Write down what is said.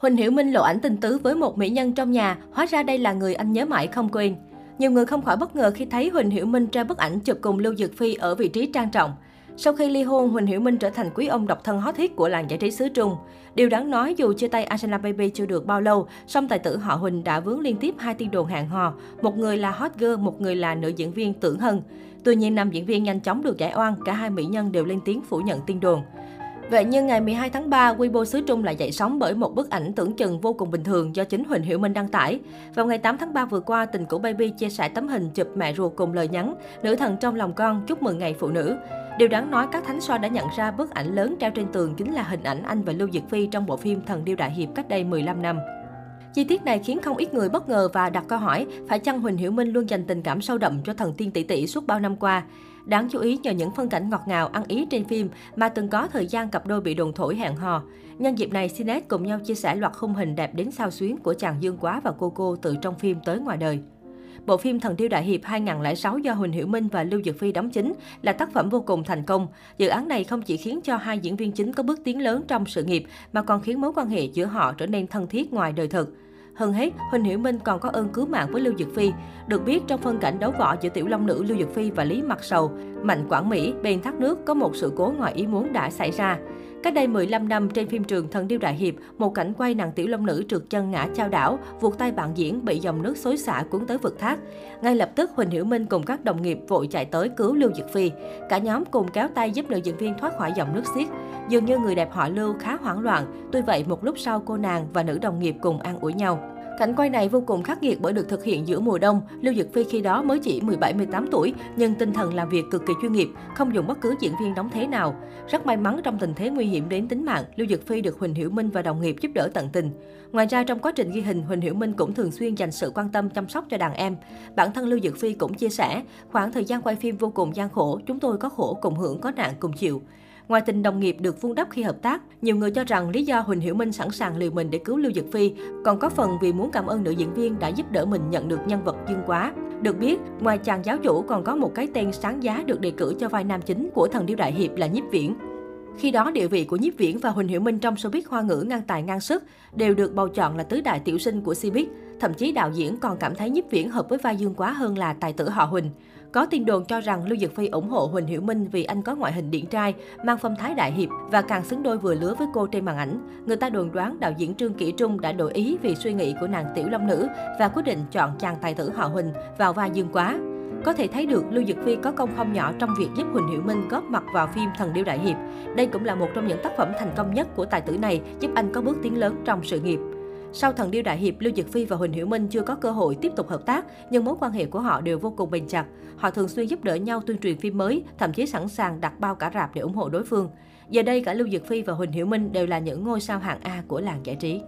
Huỳnh Hiểu Minh lộ ảnh tình tứ với một mỹ nhân trong nhà, hóa ra đây là người anh nhớ mãi không quên. Nhiều người không khỏi bất ngờ khi thấy Huỳnh Hiểu Minh treo bức ảnh chụp cùng Lưu Dược Phi ở vị trí trang trọng. Sau khi ly hôn, Huỳnh Hiểu Minh trở thành quý ông độc thân hot hit của làng giải trí xứ Trung. Điều đáng nói dù chia tay Angela Baby chưa được bao lâu, song tài tử họ Huỳnh đã vướng liên tiếp hai tin đồn hẹn hò, một người là hot girl, một người là nữ diễn viên Tưởng Hân. Tuy nhiên nam diễn viên nhanh chóng được giải oan, cả hai mỹ nhân đều lên tiếng phủ nhận tin đồn. Vậy nhưng ngày 12 tháng 3, Weibo xứ Trung lại dậy sóng bởi một bức ảnh tưởng chừng vô cùng bình thường do chính Huỳnh Hiểu Minh đăng tải. Vào ngày 8 tháng 3 vừa qua, tình cũ Baby chia sẻ tấm hình chụp mẹ ruột cùng lời nhắn, nữ thần trong lòng con chúc mừng ngày phụ nữ. Điều đáng nói, các thánh so đã nhận ra bức ảnh lớn treo trên tường chính là hình ảnh anh và Lưu Diệc Phi trong bộ phim Thần Điêu Đại Hiệp cách đây 15 năm. Chi tiết này khiến không ít người bất ngờ và đặt câu hỏi, phải chăng Huỳnh Hiểu Minh luôn dành tình cảm sâu đậm cho thần tiên tỷ tỷ suốt bao năm qua? Đáng chú ý nhờ những phân cảnh ngọt ngào, ăn ý trên phim mà từng có thời gian cặp đôi bị đồn thổi hẹn hò. Nhân dịp này, SiNet cùng nhau chia sẻ loạt khung hình đẹp đến sao xuyến của chàng Dương Quá và cô cô từ trong phim tới ngoài đời. Bộ phim Thần Điêu Đại Hiệp 2006 do Huỳnh Hiểu Minh và Lưu Dược Phi đóng chính là tác phẩm vô cùng thành công. Dự án này không chỉ khiến cho hai diễn viên chính có bước tiến lớn trong sự nghiệp, mà còn khiến mối quan hệ giữa họ trở nên thân thiết ngoài đời thực. Hơn hết, Huỳnh Hiểu Minh còn có ơn cứu mạng với Lưu Dực Phi. Được biết, trong phân cảnh đấu võ giữa tiểu long nữ Lưu Dực Phi và Lý Mặc Sầu, Mạnh Quảng Mỹ, bên thác nước có một sự cố ngoài ý muốn đã xảy ra. Cách đây 15 năm, trên phim trường Thần Điêu Đại Hiệp, một cảnh quay nàng tiểu long nữ trượt chân ngã trao đảo, vuột tay bạn diễn bị dòng nước xối xả cuốn tới vực thác. Ngay lập tức, Huỳnh Hiểu Minh cùng các đồng nghiệp vội chạy tới cứu Lưu Dực Phi. Cả nhóm cùng kéo tay giúp nữ diễn viên thoát khỏi dòng nước xiết. Dường như người đẹp họ Lưu khá hoảng loạn, tuy vậy một lúc sau cô nàng và nữ đồng nghiệp cùng an ủi nhau. Cảnh quay này vô cùng khắc nghiệt bởi được thực hiện giữa mùa đông. Lưu Dực Phi khi đó mới chỉ 17-18 tuổi, nhưng tinh thần làm việc cực kỳ chuyên nghiệp, không dùng bất cứ diễn viên đóng thế nào. Rất may mắn trong tình thế nguy hiểm đến tính mạng, Lưu Dực Phi được Huỳnh Hiểu Minh và đồng nghiệp giúp đỡ tận tình. Ngoài ra trong quá trình ghi hình, Huỳnh Hiểu Minh cũng thường xuyên dành sự quan tâm chăm sóc cho đàn em. Bản thân Lưu Dực Phi cũng chia sẻ, khoảng thời gian quay phim vô cùng gian khổ, chúng tôi có khổ cùng hưởng, có nạn cùng chịu. Ngoài tình đồng nghiệp được vun đắp khi hợp tác, nhiều người cho rằng lý do Huỳnh Hiểu Minh sẵn sàng liều mình để cứu Lưu Dực Phi còn có phần vì muốn cảm ơn nữ diễn viên đã giúp đỡ mình nhận được nhân vật Dương Quá. Được biết, ngoài chàng giáo chủ còn có một cái tên sáng giá được đề cử cho vai nam chính của thần điêu đại hiệp là Nhiếp Viễn. Khi đó, địa vị của Nhiếp Viễn và Huỳnh Hiểu Minh trong showbiz hoa ngữ ngang tài ngang sức đều được bầu chọn là tứ đại tiểu sinh của Cbiz. Thậm chí đạo diễn còn cảm thấy Nhiếp Viễn hợp với vai Dương Quá hơn là tài tử họ Huỳnh. Có tin đồn cho rằng Lưu Dực Phi ủng hộ Huỳnh Hiểu Minh vì anh có ngoại hình điển trai, mang phong thái đại hiệp và càng xứng đôi vừa lứa với cô trên màn ảnh. Người ta đồn đoán đạo diễn Trương Kỷ Trung đã đổi ý vì suy nghĩ của nàng tiểu long nữ và quyết định chọn chàng tài tử họ Huỳnh vào vai Dương Quá. Có thể thấy được Lưu Dực Phi có công không nhỏ trong việc giúp Huỳnh Hiểu Minh góp mặt vào phim Thần Điêu Đại Hiệp. Đây cũng là một trong những tác phẩm thành công nhất của tài tử này, giúp anh có bước tiến lớn trong sự nghiệp. Sau Thần Điêu Đại Hiệp, Lưu Dực Phi và Huỳnh Hiểu Minh chưa có cơ hội tiếp tục hợp tác, nhưng mối quan hệ của họ đều vô cùng bền chặt. Họ thường xuyên giúp đỡ nhau tuyên truyền phim mới, thậm chí sẵn sàng đặt bao cả rạp để ủng hộ đối phương. Giờ đây cả Lưu Dực Phi và Huỳnh Hiểu Minh đều là những ngôi sao hạng A của làng giải trí.